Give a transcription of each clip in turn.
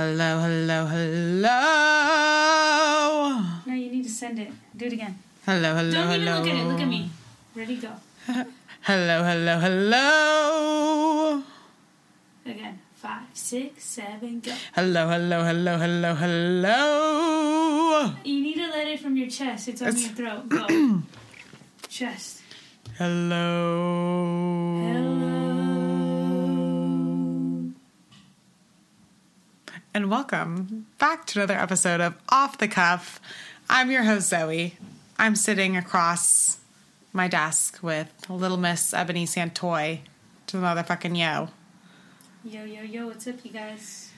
Hello, hello, hello. No, you need to send it. Do it again. Hello, hello, Don't even look at it. Look at me. Ready, go. Hello, hello, hello. Again. Five, six, seven, go. Hello, hello, hello, hello, hello. You need to let it from your chest. It's on It's- your throat. Go. chest. Hello. Hello. And welcome back to another episode of Off the Cuff. I'm your host, Zoe. I'm sitting across my desk with Little Miss Ebony Santoy to the motherfucking yo. Yo, yo, yo. What's up, you guys?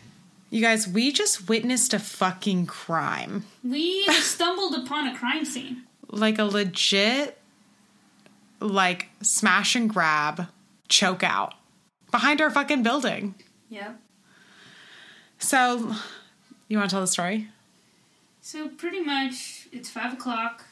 You guys, we just witnessed a fucking crime. We stumbled upon a crime scene. Like a legit, like, smash and grab choke out behind our fucking building. Yep. So, you want to tell the story? So pretty much, it's five o'clock.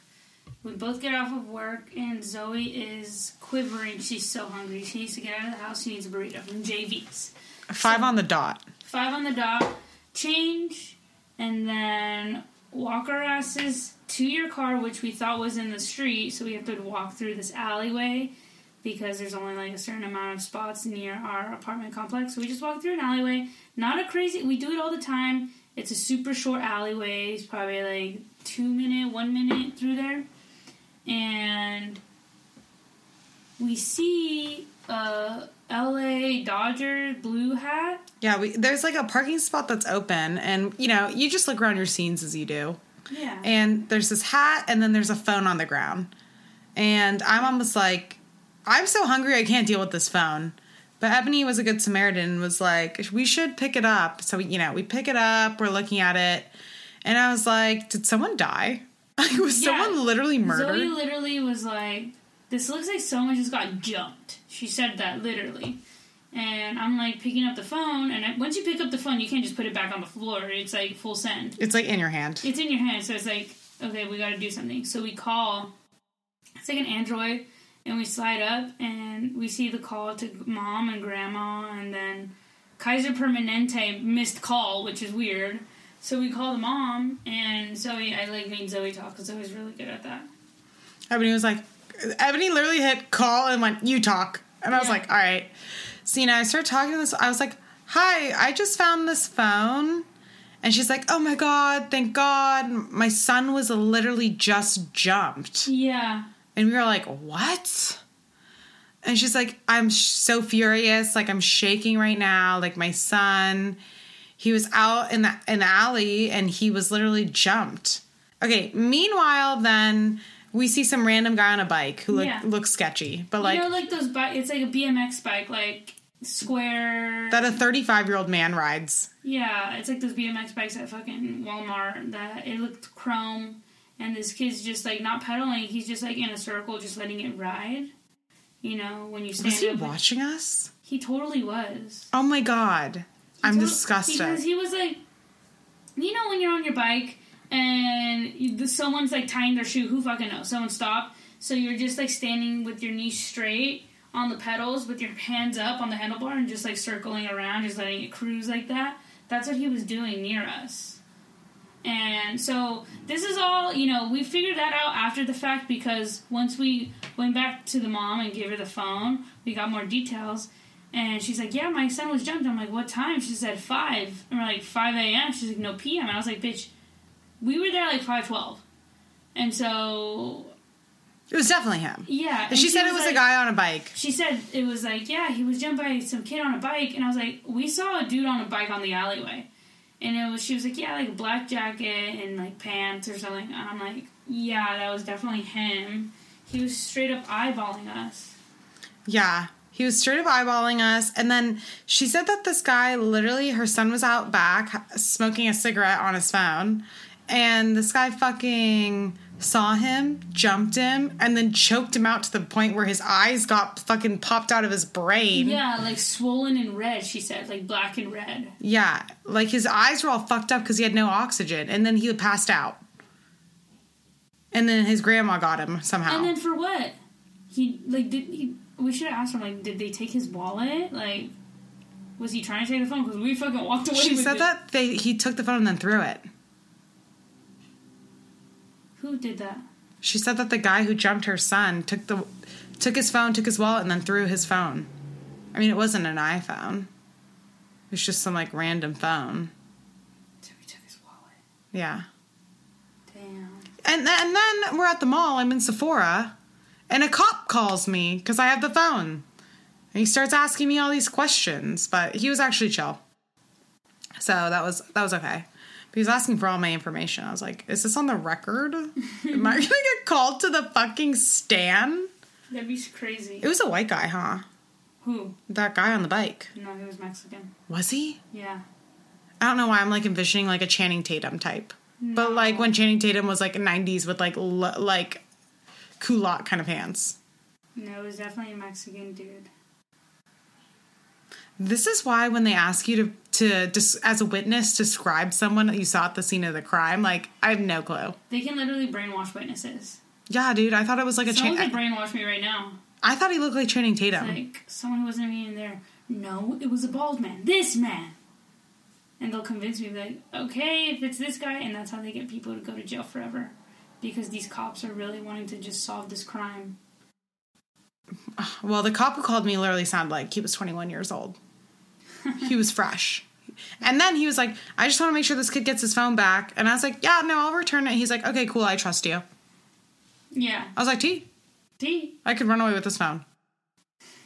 We both get off of work, and Zoe is quivering. She's so hungry. She needs to get out of the house. She needs a burrito from JV's. Five on the dot. Five on the dot. Change, and then walk our asses to your car, which we thought was in the street. So we have to walk through this alleyway because there's only like a certain amount of spots near our apartment complex. So we just walk through an alleyway. Not a crazy. We do it all the time. It's a super short alleyway. It's probably like two minute, one minute through there, and we see a L.A. Dodger blue hat. Yeah, we, there's like a parking spot that's open, and you know, you just look around your scenes as you do. Yeah. And there's this hat, and then there's a phone on the ground. And I'm almost like, I'm so hungry, I can't deal with this phone. But Ebony was a good Samaritan and was like, we should pick it up. So, you know, we pick it up, we're looking at it. And I was like, did someone die? Like, was Yeah. someone literally murdered? Zoe literally was like, "This looks like someone just got jumped." She said that literally, and I'm like picking up the phone, and I, once you pick up the phone, you can't just put it back on the floor. It's like full send. it's like in your hand. It's in your hand, so it's like, okay, we got to do something. So we call. It's like an Android, and we slide up, and we see the call to mom and grandma, and then Kaiser Permanente missed call, which is weird. So we call the mom, and Zoe. I like made Zoe talk because Zoe's really good at that. Ebony was like, Ebony literally hit call and went, you talk. And I was Yeah. like, all right. So, you know, I started talking to this. I was like, hi, I just found this phone. And she's like, oh my God, thank God. My son was literally just jumped. Yeah. And we were like, what? And she's like, I'm sh- so furious. Like, I'm shaking right now. Like, my son, he was out in the, in the alley and he was literally jumped. Okay, meanwhile, then we see some random guy on a bike who look, Yeah. looks sketchy, but like you know, like those bike. It's like a BMX bike, like square. that a 35 year old man rides. yeah, it's like those BMX bikes at fucking Walmart. That it looked chrome, and this kid's just like not pedaling. He's just like in a circle, just letting it ride. You know, when you stand Was he up, watching us? he totally was. Oh my God. I'm Tot- disgusted. because he was like, you know, when you're on your bike and you, someone's like tying their shoe. Who fucking knows? Someone stopped. So you're just like standing with your knees straight on the pedals with your hands up on the handlebar and just like circling around, just letting it cruise like that. That's what he was doing near us. And so this is all, you know, we figured that out after the fact because once we went back to the mom and gave her the phone, we got more details. And she's like, Yeah, my son was jumped. I'm like, What time? She said 5. And we're like, 5 a.m. She's like, No, p.m. And I was like, Bitch, we were there like 512. And so, it was definitely him. yeah. and she said it was like- a guy on a bike. she said it was like, yeah, he was jumped by some kid on a bike, and I was like, we saw a dude on a bike on the alleyway, and it was she was like, yeah, like a black jacket and like pants or something, and I'm like, yeah, that was definitely him. He was straight up eyeballing us. Yeah. He was straight up eyeballing us. And then she said that this guy literally, her son was out back smoking a cigarette on his phone. And this guy fucking saw him, jumped him, and then choked him out to the point where his eyes got fucking popped out of his brain. Yeah, like swollen and red. She said, like black and red. Yeah. Like his eyes were all fucked up because he had no oxygen. And then he passed out. And then his grandma got him somehow. And then for what? He like did he? We should have asked him like, did they take his wallet? Like, Was he trying to take the phone? Because we fucking walked away. She said it. that they he took the phone and then threw it. Who did that? She said that the guy who jumped her son took the took his phone, took his wallet, and then threw his phone. I mean, it wasn't an iPhone. It was just some like random phone. So he took his wallet. Yeah. Damn. And then, and then we're at the mall. I'm in Sephora, and a cop calls me because I have the phone. And he starts asking me all these questions, but he was actually chill. So that was that was okay. But he was asking for all my information. I was like, "Is this on the record? Am I gonna get called to the fucking stand?" That'd be crazy. It was a white guy, huh? Who? That guy on the bike. No, he was Mexican. Was he? Yeah. I don't know why I'm like envisioning like a Channing Tatum type. But like when Channing Tatum was like 90s with like l- like culotte kind of pants. No, it was definitely a Mexican dude. This is why when they ask you to to as a witness describe someone that you saw at the scene of the crime, like I have no clue. They can literally brainwash witnesses. Yeah, dude, I thought it was like a Someone Chan- could brainwash me right now. I thought he looked like Channing Tatum. Like someone who wasn't even there. No, it was a bald man. This man. And they'll convince me like, okay, if it's this guy, and that's how they get people to go to jail forever, because these cops are really wanting to just solve this crime. Well, the cop who called me literally sounded like he was 21 years old. He was fresh. And then he was like, I just want to make sure this kid gets his phone back. And I was like, yeah, no, I'll return it. He's like, okay, cool, I trust you. Yeah. I was like, T, See, I could run away with this phone.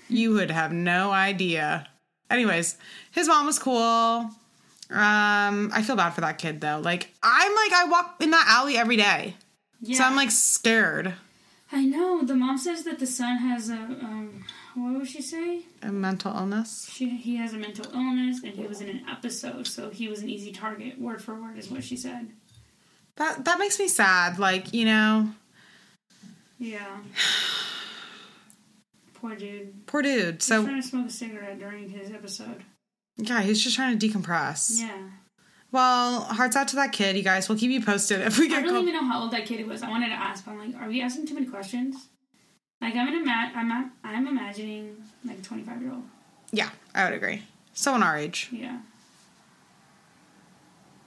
You would have no idea. Anyways, his mom was cool. Um, I feel bad for that kid though. Like, I'm like, I walk in that alley every day. yeah. So I'm like scared. I know. The mom says that the son has a um, what would she say? A mental illness. She he has a mental illness, and he was in an episode, so he was an easy target. Word for word is what she said. That that makes me sad. Like, you know, Yeah. Poor dude. poor dude. He's So trying to smoke a cigarette during his episode. yeah, he's just trying to decompress. Yeah. Well, hearts out to that kid, you guys. We'll keep you posted if we get. I don't called. even know how old that kid was. I wanted to ask, but I'm like, are we asking too many questions? Like I'm in a ma- I'm I'm imagining like a 25 year old. Yeah, I would agree. Someone our age. Yeah.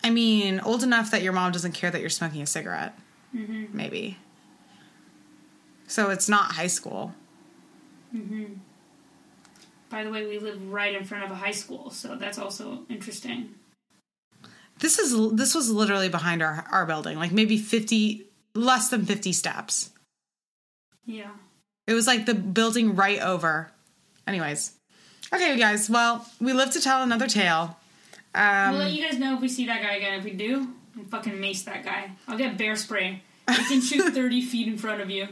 I mean, old enough that your mom doesn't care that you're smoking a cigarette. hmm Maybe. So it's not high school. hmm By the way, we live right in front of a high school, so that's also interesting. This is this was literally behind our our building, like maybe 50 less than 50 steps. Yeah. It was like the building right over. Anyways. Okay, you guys. Well, we live to tell another tale. Um we'll let you guys know if we see that guy again. If we do, I'll fucking mace that guy. I'll get bear spray. It can shoot 30 feet in front of you.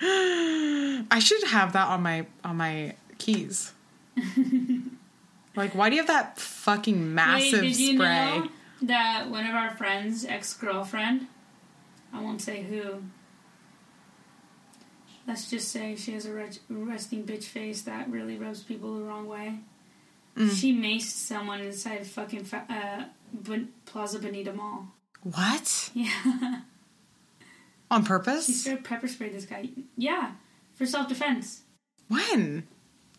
I should have that on my on my keys. like, why do you have that fucking massive Wait, did you spray? know that one of our friends' ex girlfriend, I won't say who, let's just say she has a ret- resting bitch face that really rubs people the wrong way. Mm. She maced someone inside fucking fa- uh, Plaza Bonita Mall. What? Yeah. On purpose? she started pepper sprayed this guy. Yeah, for self defense. When?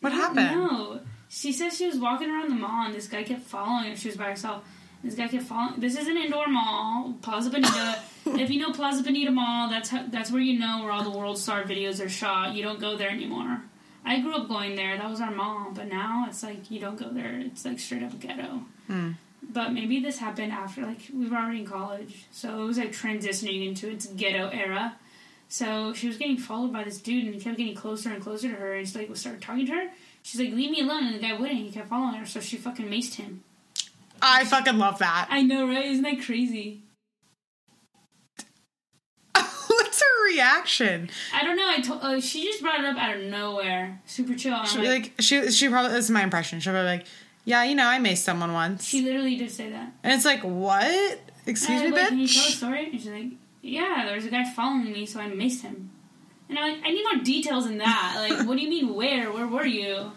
What happened? No. She says she was walking around the mall and this guy kept following her. She was by herself. This guy kept following. This is an indoor mall, Plaza Bonita. if you know Plaza Bonita Mall, that's how, that's where you know where all the World Star videos are shot. You don't go there anymore. I grew up going there. That was our mall. But now it's like you don't go there. It's like straight up ghetto. Hmm. But maybe this happened after like we were already in college, so it was like transitioning into its ghetto era. So she was getting followed by this dude, and he kept getting closer and closer to her. And she like started talking to her. She's like, "Leave me alone," and the guy wouldn't. He kept following her, so she fucking maced him. I fucking love that. I know, right? Isn't that crazy? What's her reaction? I don't know. I told uh, she just brought it up out of nowhere, super chill. I'm She'll like, be like, she she probably this is my impression. She'll be like, yeah, you know, I maced someone once, she literally did say that. and it's like, what? Excuse And me, I was like, Can you tell a bitch. story? And she's like, Yeah, there was a guy following me, so I missed him. And I'm like, I need more details than that. Like, what do you mean? Where? Where were you?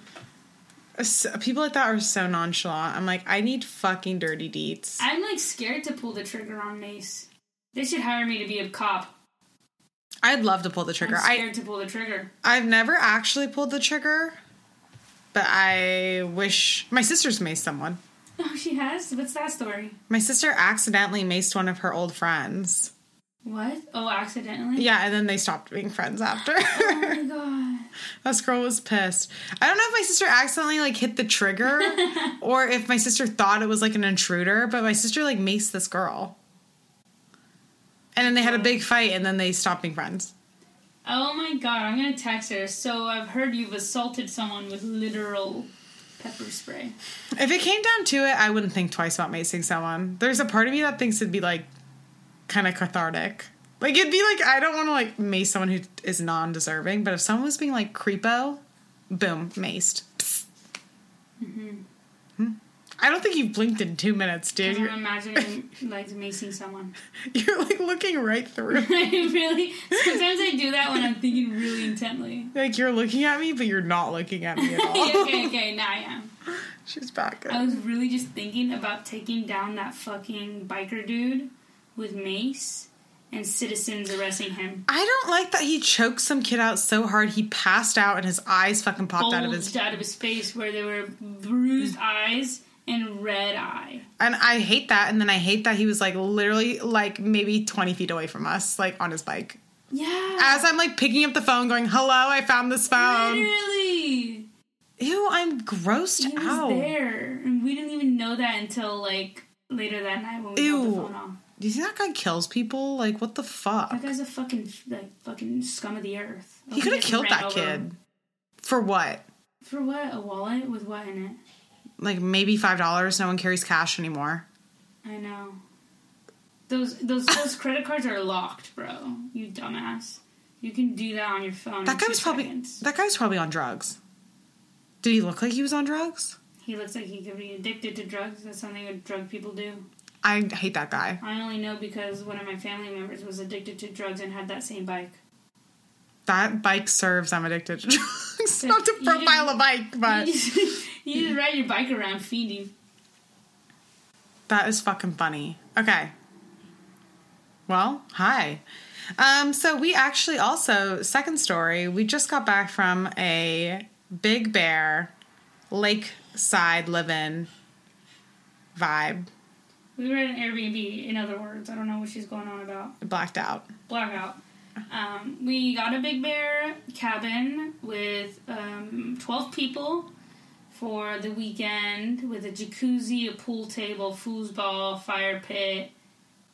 People like that are so nonchalant. I'm like, I need fucking dirty deets. I'm like scared to pull the trigger on Mace. They should hire me to be a cop. I'd love to pull the trigger. I'm I scared to pull the trigger. I've never actually pulled the trigger. but I wish my sister's maced someone. Oh, she has. What's that story? My sister accidentally maced one of her old friends. What? Oh, accidentally. Yeah, and then they stopped being friends after. Oh my god. This girl was pissed. I don't know if my sister accidentally like hit the trigger or if my sister thought it was like an intruder, but my sister like maced this girl. And then they had a big fight and then they stopped being friends. Oh my god, I'm gonna text her. So I've heard you've assaulted someone with literal pepper spray. If it came down to it, I wouldn't think twice about macing someone. There's a part of me that thinks it'd be like kind of cathartic. Like it'd be like I don't want to like mace someone who is non-deserving, but if someone was being like creepo, boom, maced. Psst. Hmm. I don't think you've blinked in two minutes, dude. I'm You're, imagining like macing someone. you're like looking right through. I really sometimes I do that when I'm thinking really intently. like you're looking at me, but you're not looking at me at all. okay, okay, now I am. She's back. I was really just thinking about taking down that fucking biker dude with mace and citizens arresting him. I don't like that he choked some kid out so hard he passed out and his eyes fucking popped out of his. Out of his face where there were bruised eyes and red eye. And I hate that. And then I hate that he was like literally like maybe 20 feet away from us, like on his bike. Yeah. As I'm like picking up the phone, going, "Hello, I found this phone." Literally. Ew, I'm grossed He was out. there. And we didn't even know that until like later that night when we got the phone off. Do you think that guy kills people? Like, what the fuck? That guy's a fucking like fucking scum of the earth. He could have killed that over kid. For what? For what? A wallet with what in it? Like maybe five dollars. No one carries cash anymore. I know. Those those those credit cards are locked, bro. You dumbass. You can do that on your phone. That guy was probably seconds. that guy was probably on drugs. Did he look like he was on drugs? He looks like he could be addicted to drugs. That's something that drug people do. I hate that guy. I only know because one of my family members was addicted to drugs and had that same bike. That bike serves. I'm addicted to drugs. Not to profile a bike, but you just, you just ride your bike around feeding. that is fucking funny. Okay. Well, hi. Um, so we actually also second story. We just got back from a Big Bear lakeside living vibe. We were at an Airbnb, in other words. I don't know what she's going on about. Blacked out. Blackout. Um, we got a Big Bear cabin with um, 12 people for the weekend with a jacuzzi, a pool table, foosball, fire pit.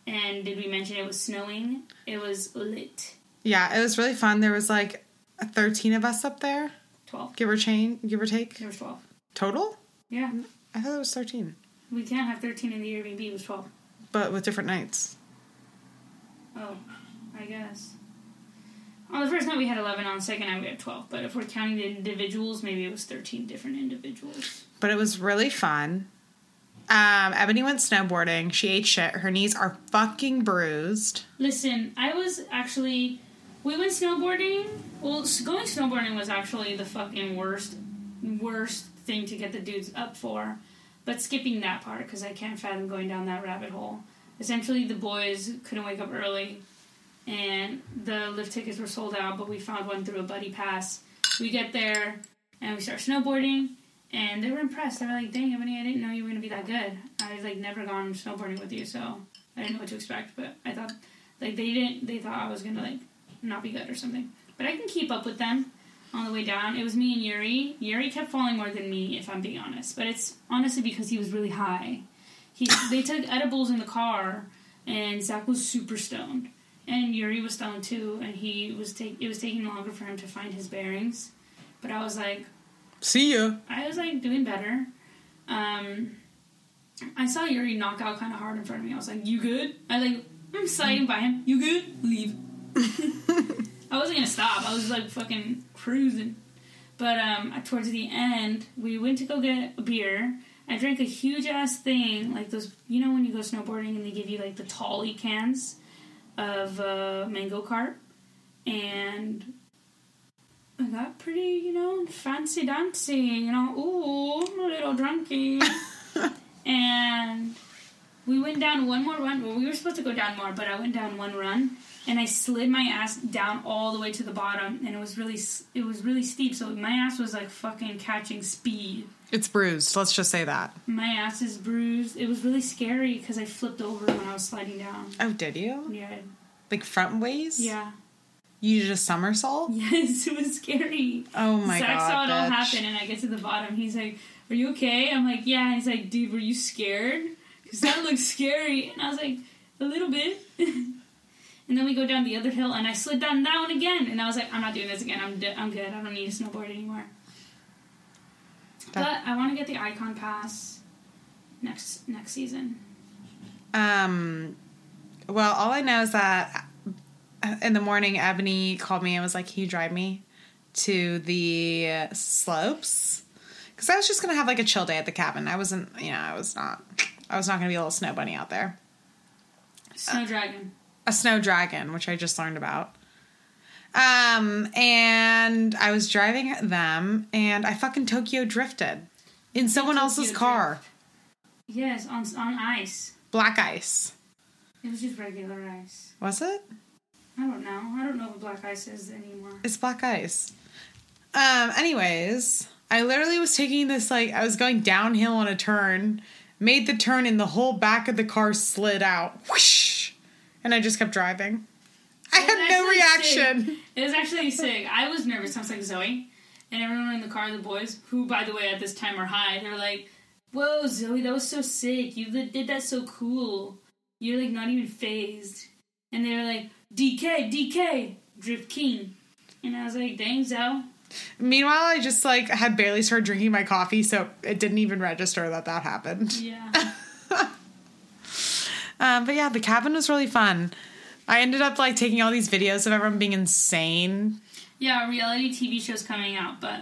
And did we mention it was snowing? It was lit. Yeah, it was really fun. There was like 13 of us up there, 12. give or chain, give or take. There was 12. Total? Yeah. I thought it was 13, We can't have 13 in the Airbnb. It was 12. but with different nights. Oh, I guess. On the first night we had 11, on the second night we had 12. But if we're counting the individuals, maybe it was 13 different individuals. But it was really fun. Um, Ebony went snowboarding. She ate shit. Her knees are fucking bruised. Listen, I was actually. We went snowboarding. Well, going snowboarding was actually the fucking worst, worst thing to get the dudes up for. But skipping that part, because I can't fathom going down that rabbit hole. Essentially, the boys couldn't wake up early, and the lift tickets were sold out, but we found one through a buddy pass. We get there, and we start snowboarding, and they were impressed. They were like, dang, Ebony, I didn't know you were going to be that good. I've, like, never gone snowboarding with you, so I didn't know what to expect, but I thought like they didn't they thought I was gonna like not be good or something. But I can keep up with them on the way down. It was me and Yuri. Yuri kept falling more than me, if I'm being honest. But it's honestly because he was really high. He they took edibles in the car, and Zach was super stoned, and Yuri was stoned too, and he was take it was taking longer for him to find his bearings. But I was like, See ya. I was like doing better. Um, I saw Yuri knock out kind of hard in front of me. I was like, "You good?" I like I'm sliding by him. You good? Leave. I wasn't gonna stop. I was like fucking cruising. But um, towards the end, we went to go get a beer. I drank a huge ass thing, like those. You know when you go snowboarding and they give you like the tally cans of uh, mango cart, and I got pretty, you know, fancy dancy. You know, ooh, I'm a little drunky, and We went down one more run. Well, we were supposed to go down more, but I went down one run and I slid my ass down all the way to the bottom, and it was really it was really steep. So my ass was like fucking catching speed. It's bruised. Let's just say that. My ass is bruised. It was really scary because I flipped over when I was sliding down. Oh, did you? Yeah. Like front ways? Yeah. You did a somersault? Yes, it was scary. Oh my Zach god. saw it all happen, and I get to the bottom. He's like, "Are you okay?" I'm like, "Yeah." He's like, "Dude, were you scared?" Because that looks scary. And I was like, "A little bit." and then we go down the other hill, and I slid down that one again. And I was like, "I'm not doing this again. I'm d- I'm good. I don't need to snowboard anymore." That- but I want to get the Ikon pass next next season. Um, well, all I know is that in the morning, Ebony called me and was like, "Can you drive me to the slopes?" Because I was just gonna have like a chill day at the cabin. I wasn't, you know, I was not, I was not gonna be a little snow bunny out there. Snow dragon. A snow dragon, which I just learned about. Um, and I was driving them, and I fucking Tokyo drifted in someone else's Tokyo car. Yes, on on ice. Black ice, It was just regular ice. was it? I don't know. I don't know what black ice is anymore. It's black ice. Um, anyways, I literally was taking this like I was going downhill on a turn, made the turn and the whole back of the car slid out. Whoosh! And I just kept driving. I had no reaction. sick. It was actually sick. I was nervous. I was like Zoe, and everyone in the car, the boys, who by the way at this time are high, they were like, "Whoa, Zoe, that was so sick. You did that so cool. You're like not even phased." And they were like, "DK, DK, Drift King," and I was like, "Dang, Zoe." Meanwhile, I just like had barely started drinking my coffee, so it didn't even register that that happened. Yeah. Um, but yeah, the cabin was really fun. I ended up like taking all these videos of everyone being insane. Yeah, reality TV shows coming out, but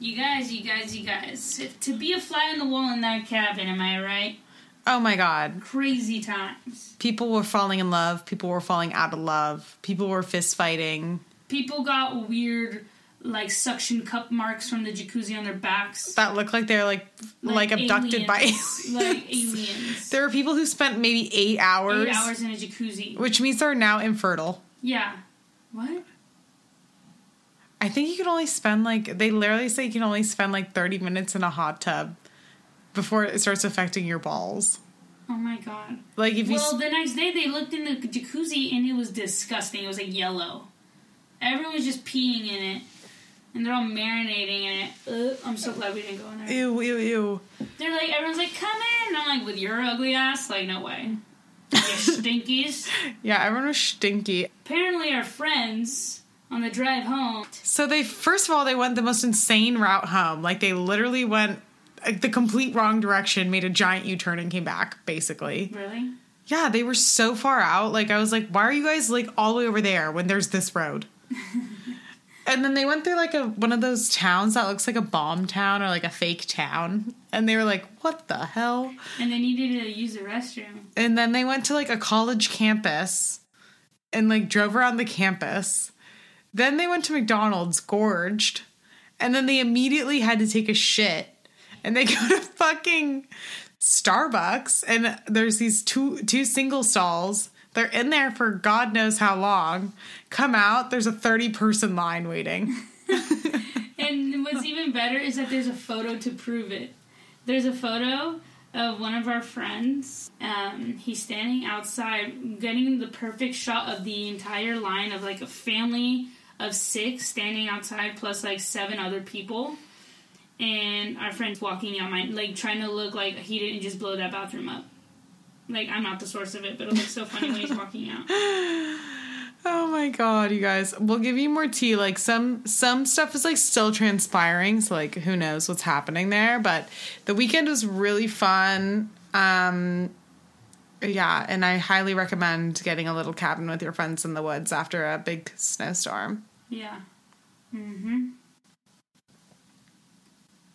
you guys, you guys, you guys, to be a fly on the wall in that cabin, am I right? Oh my god. Crazy times. People were falling in love. People were falling out of love. People were fist fighting. People got weird, like suction cup marks from the jacuzzi on their backs, That looked like they're like like, abducted by aliens. aliens. like aliens. there were people who spent maybe eight hours, Eight hours in a jacuzzi. which means they're now infertile. Yeah. What? I think you can only spend like they literally say you can only spend like thirty minutes in a hot tub before it starts affecting your balls. Oh my god. Like if you Well, the next day they looked in the jacuzzi and it was disgusting. It was like yellow. Everyone was just peeing in it, and they're all marinating in it. Ugh, I'm so glad we didn't go in there. ew ew ew. They're like, everyone's like, come in. I'm like, with your ugly ass, like, no way. You stinkies. Yeah, everyone was stinky. Apparently, our friends on the drive home. So they first of all they went the most insane route home. Like they literally went like, the complete wrong direction, made a giant U turn and came back. Basically, Really? yeah, they were so far out. Like I was like, why are you guys like all the way over there when there's this road? and then they went through like a one of those towns that looks like a bomb town or like a fake town, and they were like, what the hell? And they needed to use the restroom. And then they went to like a college campus and like drove around the campus. Then they went to McDonald's, gorged. And then they immediately had to take a shit. And they go to fucking Starbucks and there's these two two single stalls. They're in there for God knows how long. Come out, there's a 30 person line waiting. And what's even better is that there's a photo to prove it. There's a photo of one of our friends. Um, he's standing outside, getting the perfect shot of the entire line of like a family of six standing outside, plus like seven other people. And our friend's walking out, my like trying to look like he didn't just blow that bathroom up. Like I'm not the source of it, but it looks so funny when he's walking out. Oh my god, you guys. We'll give you more tea. Like some some stuff is like still transpiring, so like who knows what's happening there, but the weekend was really fun. Um yeah, and I highly recommend getting a little cabin with your friends in the woods after a big snowstorm. Yeah. Mm-hmm.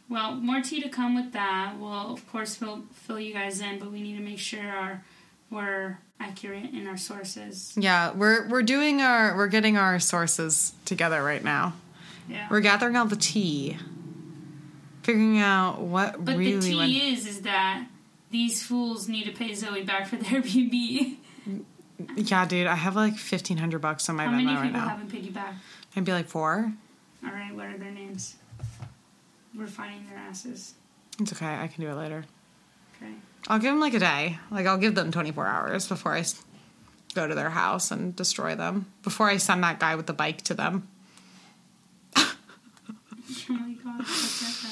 Well, more tea to come with that. We'll of course fill fill you guys in, but we need to make sure our we're accurate in our sources. Yeah, we're we're doing our we're getting our sources together right now. Yeah. We're gathering all the tea. Figuring out what but really the tea went is is that these fools need to pay Zoe back for their Airbnb. Yeah, dude, I have like fifteen hundred bucks on my How Venmo many people haven't paid you back? I'd be like four. All right, what are their names? We're their asses. It's okay. I can do it later. Okay. I'll give them like a day. Like I'll give them twenty four hours before I go to their house and destroy them. Before I send that guy with the bike to them. Oh my god, fuck that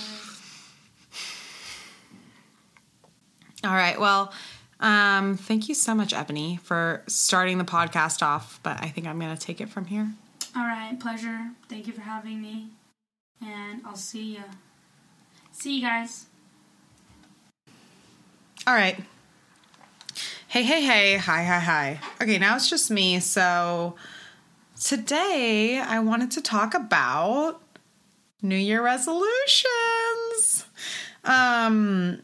guy. All right. Well, um, thank you so much, Ebony, for starting the podcast off. But I think I'm gonna take it from here. All right, pleasure. Thank you for having me, and I'll see you. See you guys. All right. Hey, hey, hey. Hi, hi, hi. Okay, now it's just me. So today I wanted to talk about New Year resolutions. Um,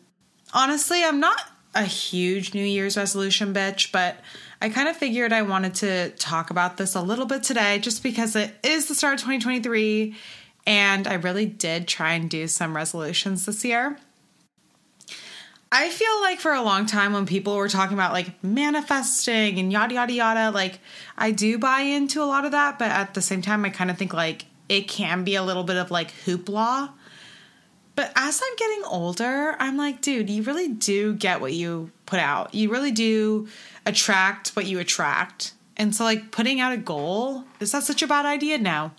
honestly, I'm not a huge New Year's resolution bitch, but I kind of figured I wanted to talk about this a little bit today just because it is the start of 2023 and I really did try and do some resolutions this year. I feel like for a long time when people were talking about like manifesting and yada yada yada, like I do buy into a lot of that, but at the same time, I kind of think like it can be a little bit of like hoopla. But as I'm getting older, I'm like, dude, you really do get what you put out. You really do attract what you attract. And so, like, putting out a goal, is that such a bad idea? No.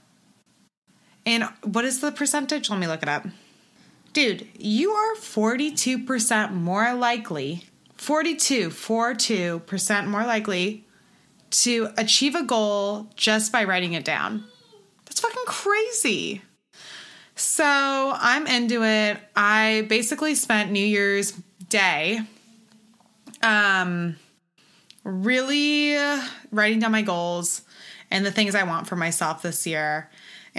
And what is the percentage? Let me look it up. Dude, you are 42% more likely, 42, 42% more likely to achieve a goal just by writing it down. That's fucking crazy. So I'm into it. I basically spent New Year's Day um really writing down my goals and the things I want for myself this year.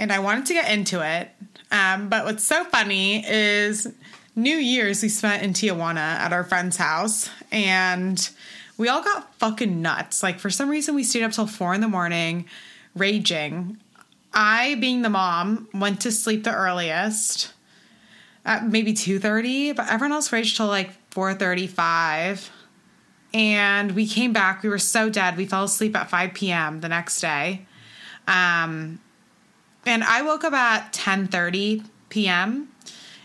And I wanted to get into it. Um, but what's so funny is New Year's we spent in Tijuana at our friend's house and we all got fucking nuts. Like for some reason we stayed up till four in the morning raging. I, being the mom, went to sleep the earliest at maybe 2.30 but everyone else raged till like 4.35 and we came back we were so dead we fell asleep at 5 p.m the next day um, and i woke up at 10.30 p.m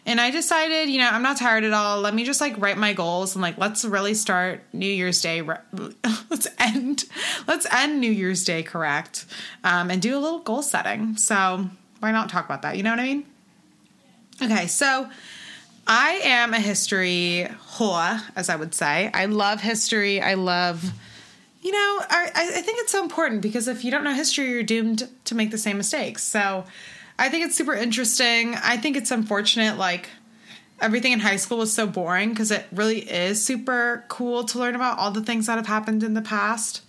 and i decided you know i'm not tired at all let me just like write my goals and like let's really start new year's day let's end let's end new year's day correct um, and do a little goal setting so why not talk about that you know what i mean Okay, so I am a history whore, as I would say. I love history. I love, you know, I, I think it's so important because if you don't know history, you're doomed to make the same mistakes. So I think it's super interesting. I think it's unfortunate, like, everything in high school was so boring because it really is super cool to learn about all the things that have happened in the past.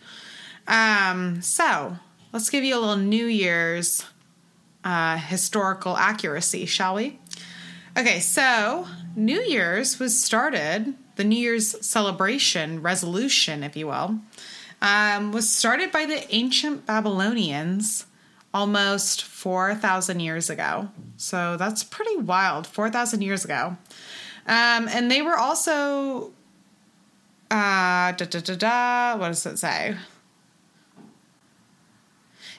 Um, so let's give you a little New Year's uh, historical accuracy, shall we? Okay, so New Year's was started, the New Year's celebration, resolution, if you will, um, was started by the ancient Babylonians almost 4,000 years ago. So that's pretty wild, 4,000 years ago. Um, and they were also, uh, da da da da, what does it say?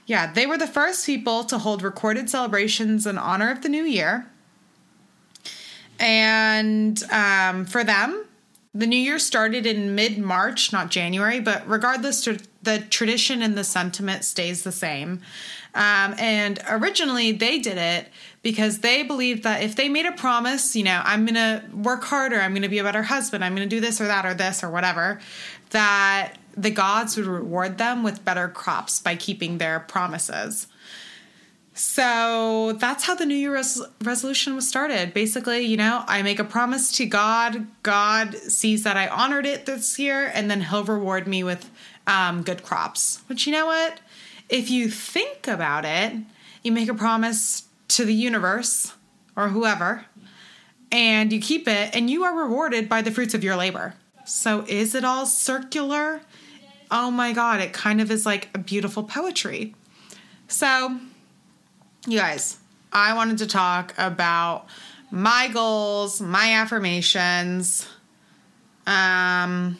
Yeah, they were the first people to hold recorded celebrations in honor of the new year. And um, for them, the new year started in mid March, not January, but regardless, the tradition and the sentiment stays the same. Um, and originally, they did it because they believed that if they made a promise, you know, I'm going to work harder, I'm going to be a better husband, I'm going to do this or that or this or whatever, that the gods would reward them with better crops by keeping their promises. So that's how the New Year res- resolution was started. Basically, you know, I make a promise to God. God sees that I honored it this year, and then He'll reward me with um, good crops. But you know what? If you think about it, you make a promise to the universe or whoever, and you keep it, and you are rewarded by the fruits of your labor. So is it all circular? Oh my God, it kind of is like a beautiful poetry. So, you guys, I wanted to talk about my goals, my affirmations, Um,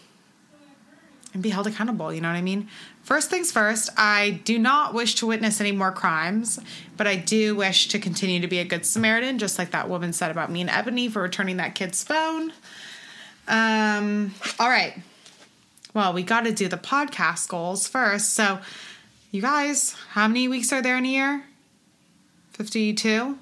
and be held accountable, you know what I mean? First things first, I do not wish to witness any more crimes, but I do wish to continue to be a good Samaritan, just like that woman said about me and Ebony for returning that kid's phone. Um, all right. Well, we got to do the podcast goals first. So, you guys, how many weeks are there in a year? 52?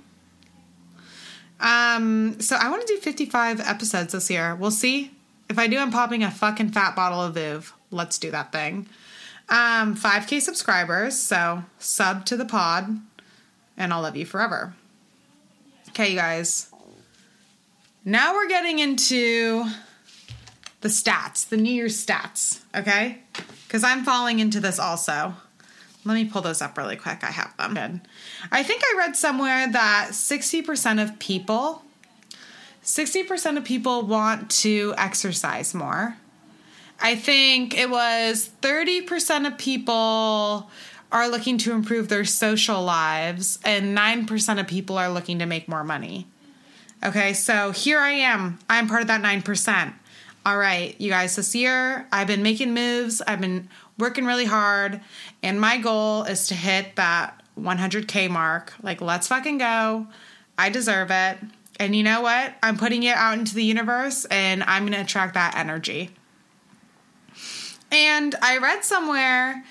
Um, so I want to do 55 episodes this year. We'll see. If I do, I'm popping a fucking fat bottle of Veuve. Let's do that thing. Um, 5k subscribers, so sub to the pod, and I'll love you forever. Okay, you guys. Now we're getting into the stats, the New Year's stats, okay? Because I'm falling into this also. Let me pull those up really quick. I have them. Good. I think I read somewhere that 60% of people 60% of people want to exercise more. I think it was 30% of people are looking to improve their social lives, and 9% of people are looking to make more money. Okay, so here I am. I'm part of that 9%. All right, you guys, this year I've been making moves, I've been working really hard, and my goal is to hit that 100K mark. Like, let's fucking go. I deserve it. And you know what? I'm putting it out into the universe and I'm going to attract that energy. And I read somewhere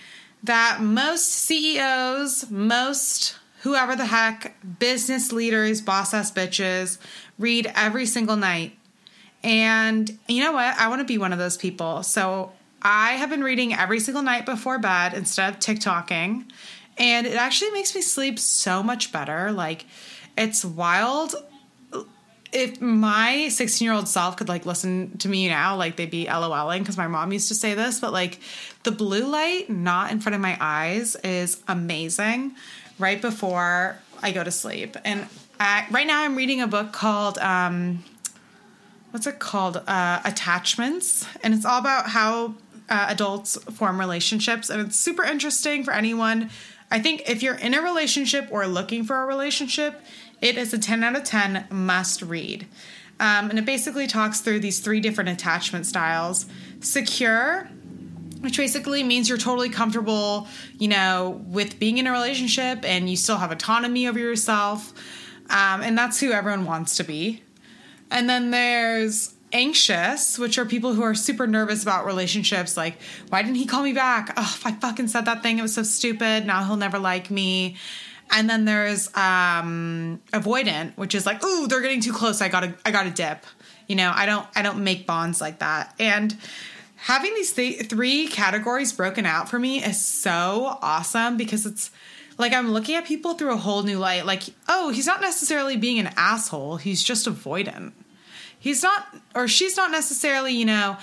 that most CEOs, most whoever the heck, business leaders, boss ass bitches, read every single night. And you know what? I want to be one of those people. So I have been reading every single night before bed instead of TikToking. And it actually makes me sleep so much better. Like, it's wild if my 16 year old self could like listen to me now, like they'd be LOLing because my mom used to say this, but like the blue light not in front of my eyes is amazing right before I go to sleep. And I, right now I'm reading a book called, um, what's it called? Uh, Attachments. And it's all about how uh, adults form relationships. And it's super interesting for anyone. I think if you're in a relationship or looking for a relationship, it is a 10 out of 10 must read. Um, and it basically talks through these three different attachment styles secure, which basically means you're totally comfortable, you know, with being in a relationship and you still have autonomy over yourself. Um, and that's who everyone wants to be. And then there's anxious, which are people who are super nervous about relationships. Like, why didn't he call me back? Oh, I fucking said that thing. It was so stupid. Now he'll never like me. And then there's um, avoidant, which is like, ooh, they're getting too close. I gotta, I gotta dip. You know, I don't, I don't make bonds like that. And having these th- three categories broken out for me is so awesome because it's like I'm looking at people through a whole new light. Like, oh, he's not necessarily being an asshole. He's just avoidant. He's not, or she's not necessarily, you know,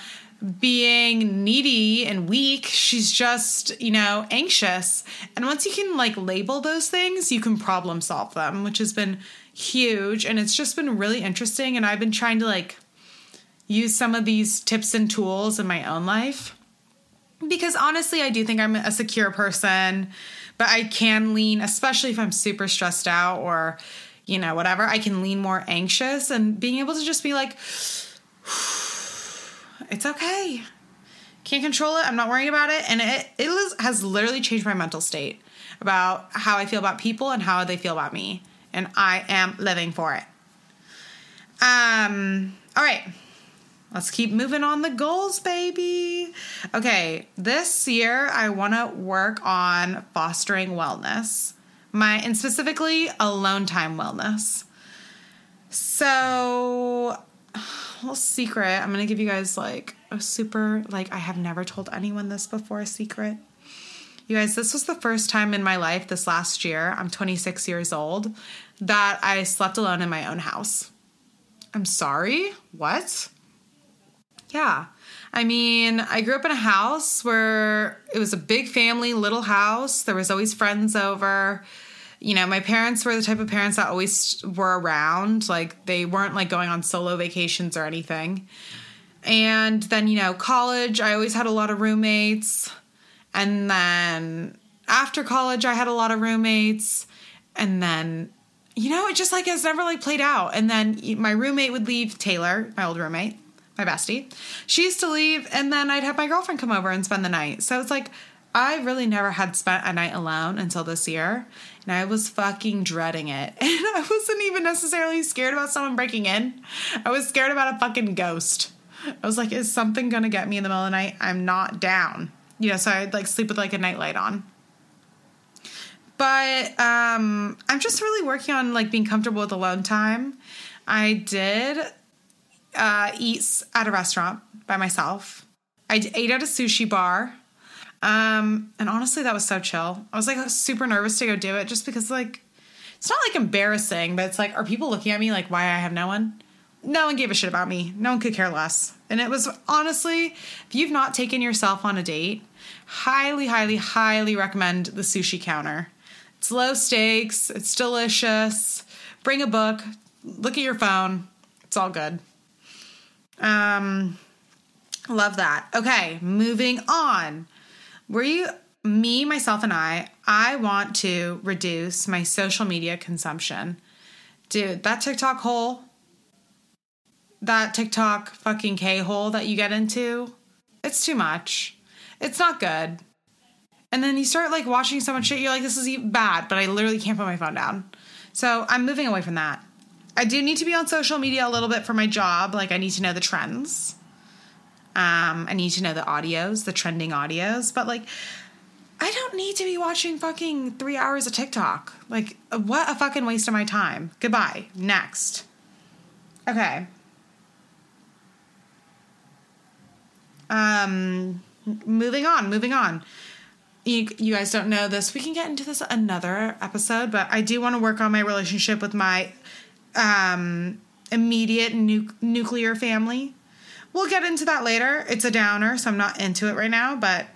being needy and weak. She's just, you know, anxious. And once you can like label those things, you can problem solve them, which has been huge. And it's just been really interesting. And I've been trying to like use some of these tips and tools in my own life. Because honestly, I do think I'm a secure person, but I can lean, especially if I'm super stressed out or, you know, whatever, I can lean more anxious and being able to just be like, it's okay. Can't control it. I'm not worrying about it. And it, it has literally changed my mental state about how I feel about people and how they feel about me. And I am living for it. Um, all right. Let's keep moving on the goals, baby. Okay, this year I want to work on fostering wellness. My and specifically alone time wellness. So little secret. I'm gonna give you guys like a super like I have never told anyone this before a secret. You guys, this was the first time in my life this last year, I'm 26 years old, that I slept alone in my own house. I'm sorry? What? Yeah. I mean, I grew up in a house where it was a big family, little house. There was always friends over you know, my parents were the type of parents that always were around. Like they weren't like going on solo vacations or anything. And then, you know, college, I always had a lot of roommates. And then after college, I had a lot of roommates. And then, you know, it just like has never like played out. And then my roommate would leave, Taylor, my old roommate, my bestie, she used to leave and then I'd have my girlfriend come over and spend the night. So it's like I really never had spent a night alone until this year. And I was fucking dreading it. And I wasn't even necessarily scared about someone breaking in. I was scared about a fucking ghost. I was like, is something gonna get me in the middle of the night? I'm not down. You know, so I'd like sleep with like a nightlight on. But um I'm just really working on like being comfortable with alone time. I did uh eat at a restaurant by myself. I ate at a sushi bar. Um, and honestly, that was so chill. I was like super nervous to go do it just because, like, it's not like embarrassing, but it's like, are people looking at me like why I have no one? No one gave a shit about me. No one could care less. And it was honestly, if you've not taken yourself on a date, highly, highly, highly recommend the sushi counter. It's low stakes, it's delicious. Bring a book, look at your phone. It's all good. Um, love that. Okay, moving on. Were you me, myself, and I? I want to reduce my social media consumption. Dude, that TikTok hole, that TikTok fucking K hole that you get into, it's too much. It's not good. And then you start like watching so much shit, you're like, this is bad, but I literally can't put my phone down. So I'm moving away from that. I do need to be on social media a little bit for my job. Like, I need to know the trends. Um, I need to know the audios, the trending audios, but like, I don't need to be watching fucking three hours of TikTok. Like, what a fucking waste of my time. Goodbye. Next. Okay. Um, moving on, moving on. You, you guys don't know this. We can get into this another episode, but I do want to work on my relationship with my um, immediate nu- nuclear family. We'll get into that later. It's a downer, so I'm not into it right now, but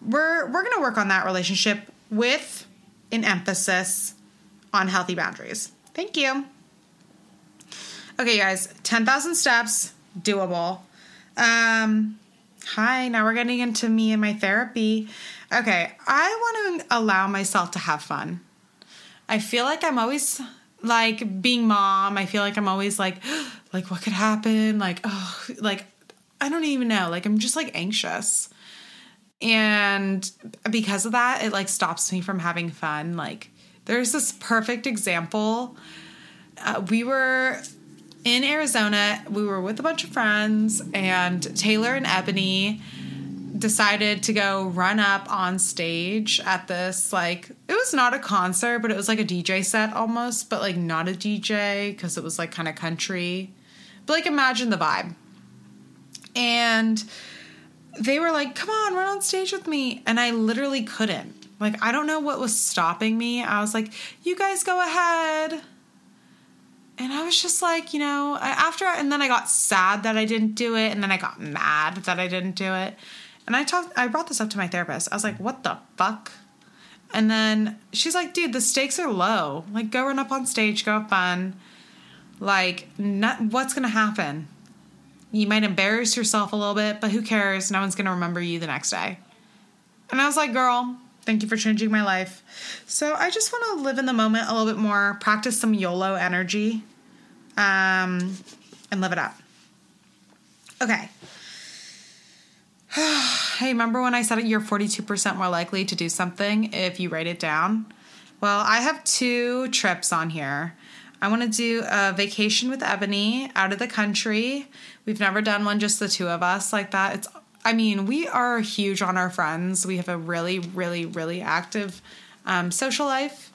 we're we're going to work on that relationship with an emphasis on healthy boundaries. Thank you. Okay, guys, 10,000 steps, doable. Um hi, now we're getting into me and my therapy. Okay, I want to allow myself to have fun. I feel like I'm always like being mom, I feel like I'm always like like what could happen? Like oh, like I don't even know. Like I'm just like anxious. And because of that, it like stops me from having fun. Like there's this perfect example. Uh, we were in Arizona. We were with a bunch of friends, and Taylor and Ebony decided to go run up on stage at this like it was not a concert but it was like a DJ set almost but like not a DJ because it was like kind of country but like imagine the vibe and they were like, come on, run on stage with me. And I literally couldn't. Like, I don't know what was stopping me. I was like, you guys go ahead. And I was just like, you know, after, and then I got sad that I didn't do it. And then I got mad that I didn't do it. And I talked, I brought this up to my therapist. I was like, what the fuck? And then she's like, dude, the stakes are low. Like, go run up on stage, go have fun. Like, not, what's going to happen? You might embarrass yourself a little bit, but who cares? No one's going to remember you the next day. And I was like, girl, thank you for changing my life. So I just want to live in the moment a little bit more, practice some YOLO energy, um, and live it up. Okay. hey, remember when I said you're 42% more likely to do something if you write it down? Well, I have two trips on here. I want to do a vacation with Ebony out of the country. We've never done one just the two of us like that. It's I mean, we are huge on our friends. We have a really, really, really active um, social life.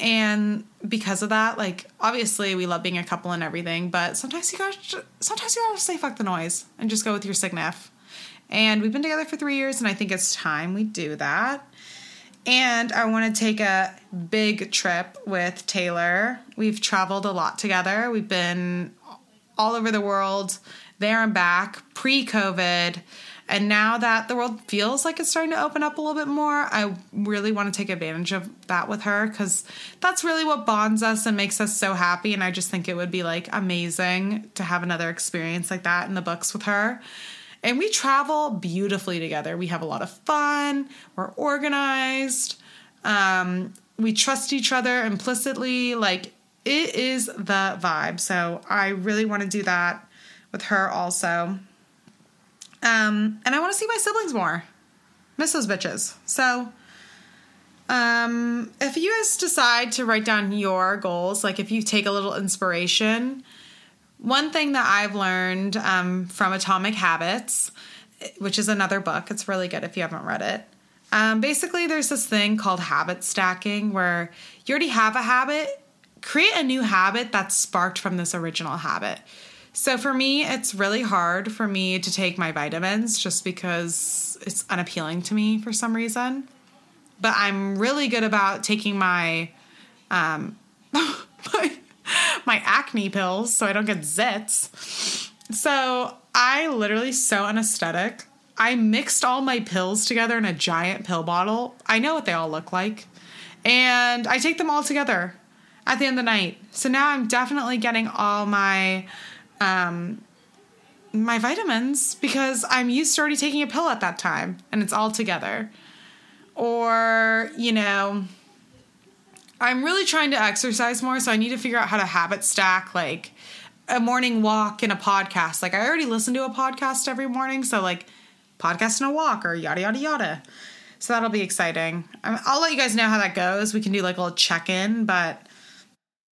And because of that, like obviously we love being a couple and everything, but sometimes you gotta sometimes you gotta say fuck the noise and just go with your signif. And we've been together for three years, and I think it's time we do that. And I want to take a big trip with Taylor. We've traveled a lot together. We've been all over the world, there and back, pre COVID. And now that the world feels like it's starting to open up a little bit more, I really want to take advantage of that with her because that's really what bonds us and makes us so happy. And I just think it would be like amazing to have another experience like that in the books with her. And we travel beautifully together. We have a lot of fun. We're organized. Um, we trust each other implicitly. Like it is the vibe. So I really want to do that with her also. Um, and I want to see my siblings more. Miss those bitches. So, um, if you guys decide to write down your goals, like if you take a little inspiration, one thing that I've learned um, from Atomic Habits, which is another book, it's really good if you haven't read it. Um, basically, there's this thing called habit stacking where you already have a habit, create a new habit that's sparked from this original habit. So for me, it's really hard for me to take my vitamins just because it's unappealing to me for some reason. But I'm really good about taking my um my, my acne pills so I don't get zits. So I literally so anesthetic. I mixed all my pills together in a giant pill bottle. I know what they all look like. And I take them all together at the end of the night. So now I'm definitely getting all my um, my vitamins because I'm used to already taking a pill at that time and it's all together. Or, you know, I'm really trying to exercise more, so I need to figure out how to habit stack like a morning walk and a podcast. Like I already listen to a podcast every morning, so like podcast and a walk or yada yada yada. So that'll be exciting. I'll let you guys know how that goes. We can do like a little check in, but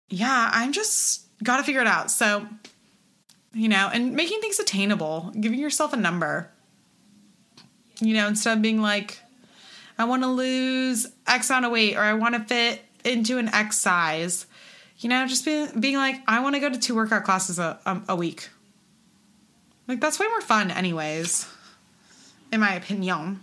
yeah, I'm just got to figure it out. So you know, and making things attainable, giving yourself a number. You know, instead of being like, I want to lose X amount of weight or I want to fit into an X size. You know, just being, being like, I want to go to two workout classes a, a, a week. Like, that's way more fun, anyways, in my opinion.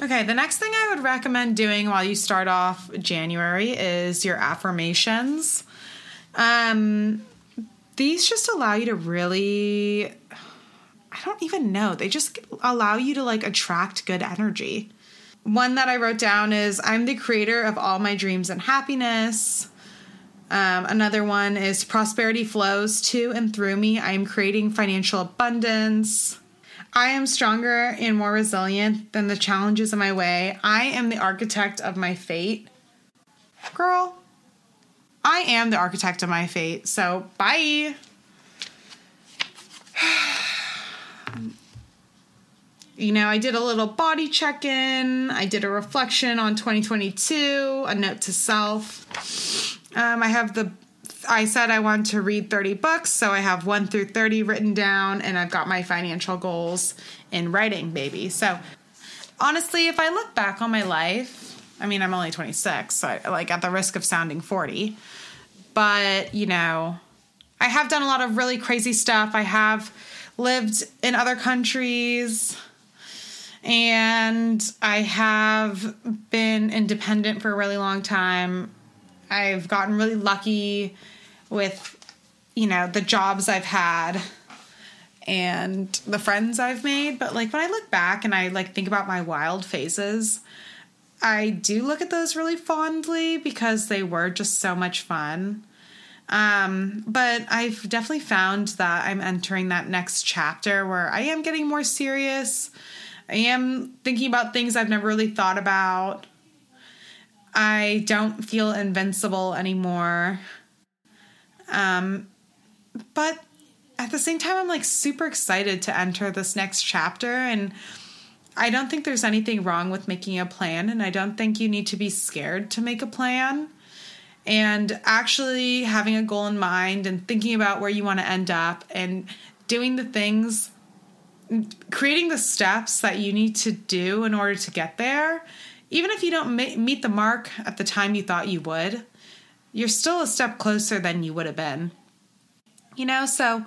Okay, the next thing I would recommend doing while you start off January is your affirmations. Um, these just allow you to really I don't even know. They just allow you to like attract good energy. One that I wrote down is I'm the creator of all my dreams and happiness. Um, another one is prosperity flows to and through me. I am creating financial abundance. I am stronger and more resilient than the challenges in my way. I am the architect of my fate. Girl, I am the architect of my fate. So, bye. you know, I did a little body check in. I did a reflection on 2022, a note to self. Um, I have the, I said I want to read 30 books, so I have 1 through 30 written down, and I've got my financial goals in writing, baby. So, honestly, if I look back on my life, I mean, I'm only 26, so I, like at the risk of sounding 40 but you know, I have done a lot of really crazy stuff. I have lived in other countries and I have been independent for a really long time. I've gotten really lucky with, you know, the jobs I've had and the friends I've made. But like when I look back and I like think about my wild phases, I do look at those really fondly because they were just so much fun. Um, but I've definitely found that I'm entering that next chapter where I am getting more serious. I am thinking about things I've never really thought about. I don't feel invincible anymore. Um, but at the same time, I'm like super excited to enter this next chapter. And I don't think there's anything wrong with making a plan. And I don't think you need to be scared to make a plan and actually having a goal in mind and thinking about where you want to end up and doing the things creating the steps that you need to do in order to get there even if you don't meet the mark at the time you thought you would you're still a step closer than you would have been you know so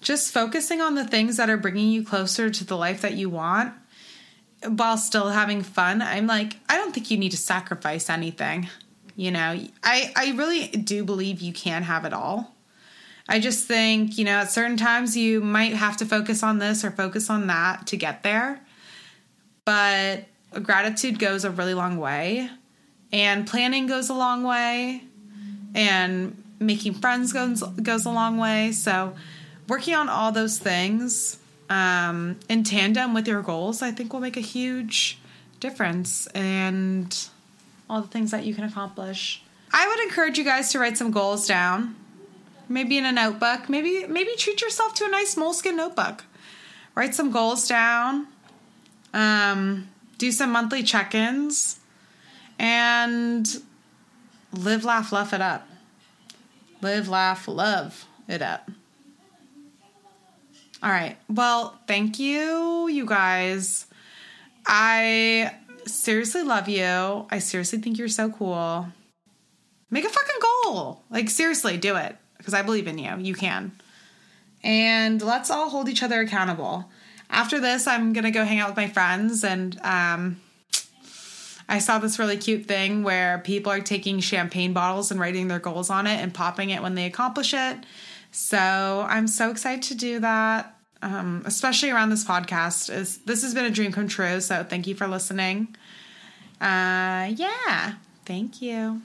just focusing on the things that are bringing you closer to the life that you want while still having fun i'm like i don't think you need to sacrifice anything you know, I, I really do believe you can have it all. I just think, you know, at certain times you might have to focus on this or focus on that to get there. But gratitude goes a really long way, and planning goes a long way, and making friends goes, goes a long way. So, working on all those things um, in tandem with your goals, I think will make a huge difference. And all the things that you can accomplish. I would encourage you guys to write some goals down. maybe in a notebook. Maybe maybe treat yourself to a nice Moleskine notebook. Write some goals down. Um, do some monthly check-ins and live, laugh, love it up. Live, laugh, love it up. All right. Well, thank you, you guys. I seriously love you. I seriously think you're so cool. Make a fucking goal. Like, seriously, do it. Because I believe in you. You can. And let's all hold each other accountable. After this, I'm going to go hang out with my friends. And um, I saw this really cute thing where people are taking champagne bottles and writing their goals on it and popping it when they accomplish it. So I'm so excited to do that, um, especially around this podcast. Is this has been a dream come true? So thank you for listening. Uh, yeah, thank you.